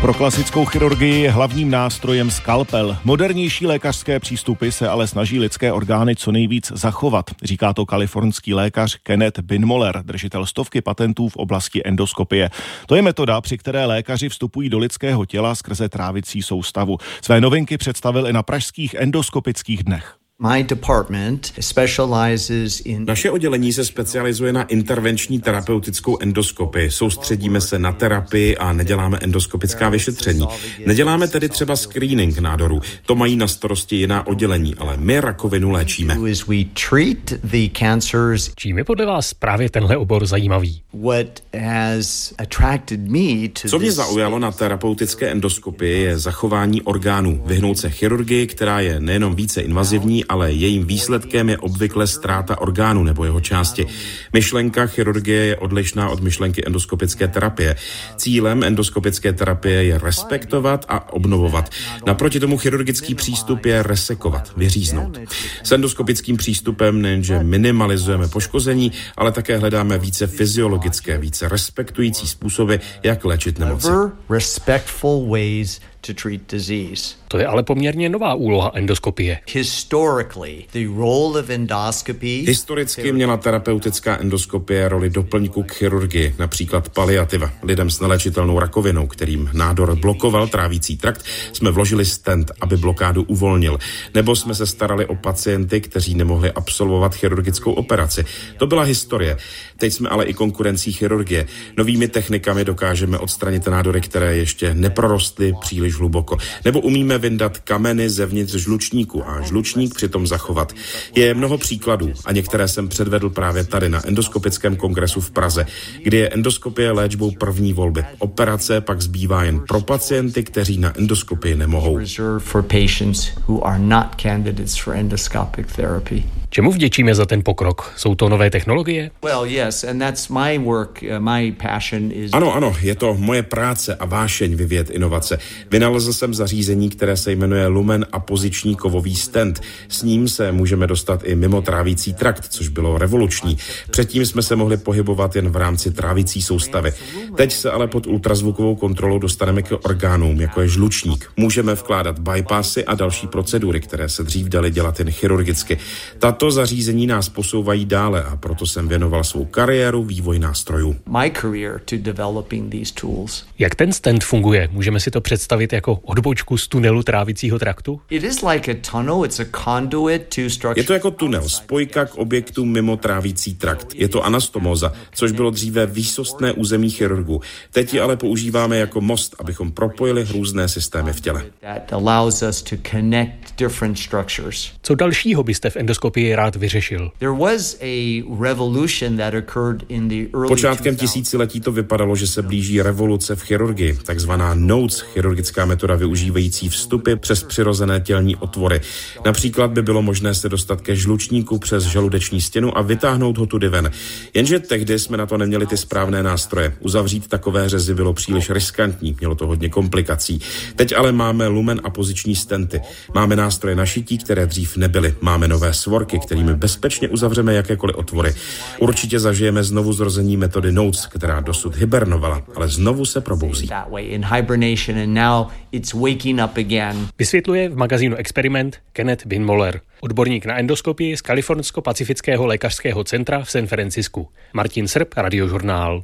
Pro klasickou chirurgii je hlavním nástrojem skalpel. Modernější lékařské přístupy se ale snaží lidské orgány co nejvíc zachovat, říká to kalifornský lékař Kenneth Binmoller, držitel stovky patentů v oblasti endoskopie. To je metoda, při které lékaři vstupují do lidského těla skrze trávicí soustavu. Své novinky představil i na pražských endoskopických dnech. Naše oddělení se specializuje na intervenční terapeutickou endoskopii. Soustředíme se na terapii a neděláme endoskopická vyšetření. Neděláme tedy třeba screening nádorů. To mají na starosti jiná oddělení, ale my rakovinu léčíme. Čím je podle vás právě tenhle obor zajímavý? Co mě zaujalo na terapeutické endoskopii je zachování orgánů, vyhnout se chirurgii, která je nejenom více invazivní, ale jejím výsledkem je obvykle ztráta orgánu nebo jeho části. Myšlenka chirurgie je odlišná od myšlenky endoskopické terapie. Cílem endoskopické terapie je respektovat a obnovovat. Naproti tomu chirurgický přístup je resekovat, vyříznout. S endoskopickým přístupem nejenže minimalizujeme poškození, ale také hledáme více fyziologické, více respektující způsoby, jak léčit nemoci. To je ale poměrně nová úloha endoskopie. Historicky měla terapeutická endoskopie roli doplňku k chirurgii, například paliativa. Lidem s nelečitelnou rakovinou, kterým nádor blokoval trávící trakt, jsme vložili stent, aby blokádu uvolnil. Nebo jsme se starali o pacienty, kteří nemohli absolvovat chirurgickou operaci. To byla historie. Teď jsme ale i konkurencí chirurgie. Novými technikami dokážeme odstranit nádory, které ještě neprorostly příliš hluboko. Nebo umíme vyndat kameny zevnitř žlučníku a žlučník přitom zachovat. Je mnoho příkladů a některé jsem předvedl právě tady na endoskopickém kongresu v Praze, kdy je endoskopie léčbou první volby. Operace pak zbývá jen pro pacienty, kteří na endoskopii nemohou. Čemu vděčíme za ten pokrok? Jsou to nové technologie? Uh, ano, ano, je to moje práce a vášeň vyvět inovace. Vynalezl jsem zařízení, které se jmenuje Lumen a poziční kovový stent. S ním se můžeme dostat i mimo trávící trakt, což bylo revoluční. Předtím jsme se mohli pohybovat jen v rámci trávící soustavy. Teď se ale pod ultrazvukovou kontrolou dostaneme k orgánům, jako je žlučník. Můžeme vkládat bypassy a další procedury, které se dřív daly dělat jen chirurgicky. Tato tato zařízení nás posouvají dále a proto jsem věnoval svou kariéru vývoj nástrojů. Jak ten stent funguje? Můžeme si to představit jako odbočku z tunelu trávicího traktu? Je to jako tunel, spojka k objektu mimo trávící trakt. Je to anastomóza, což bylo dříve výsostné území chirurgu. Teď ji ale používáme jako most, abychom propojili různé systémy v těle. Co dalšího byste v endoskopii rád vyřešil. Počátkem tisíciletí to vypadalo, že se blíží revoluce v chirurgii, takzvaná NOTES, chirurgická metoda využívající vstupy přes přirozené tělní otvory. Například by bylo možné se dostat ke žlučníku přes žaludeční stěnu a vytáhnout ho tudy ven. Jenže tehdy jsme na to neměli ty správné nástroje. Uzavřít takové řezy bylo příliš riskantní, mělo to hodně komplikací. Teď ale máme lumen a poziční stenty. Máme nástroje na šití, které dřív nebyly. Máme nové svorky, kterými bezpečně uzavřeme jakékoliv otvory. Určitě zažijeme znovu zrození metody Notes, která dosud hibernovala, ale znovu se probouzí. Vysvětluje v magazínu Experiment Kenneth Binmoller, odborník na endoskopii z Kalifornsko-pacifického lékařského centra v San Francisku. Martin Srb, Radiožurnál.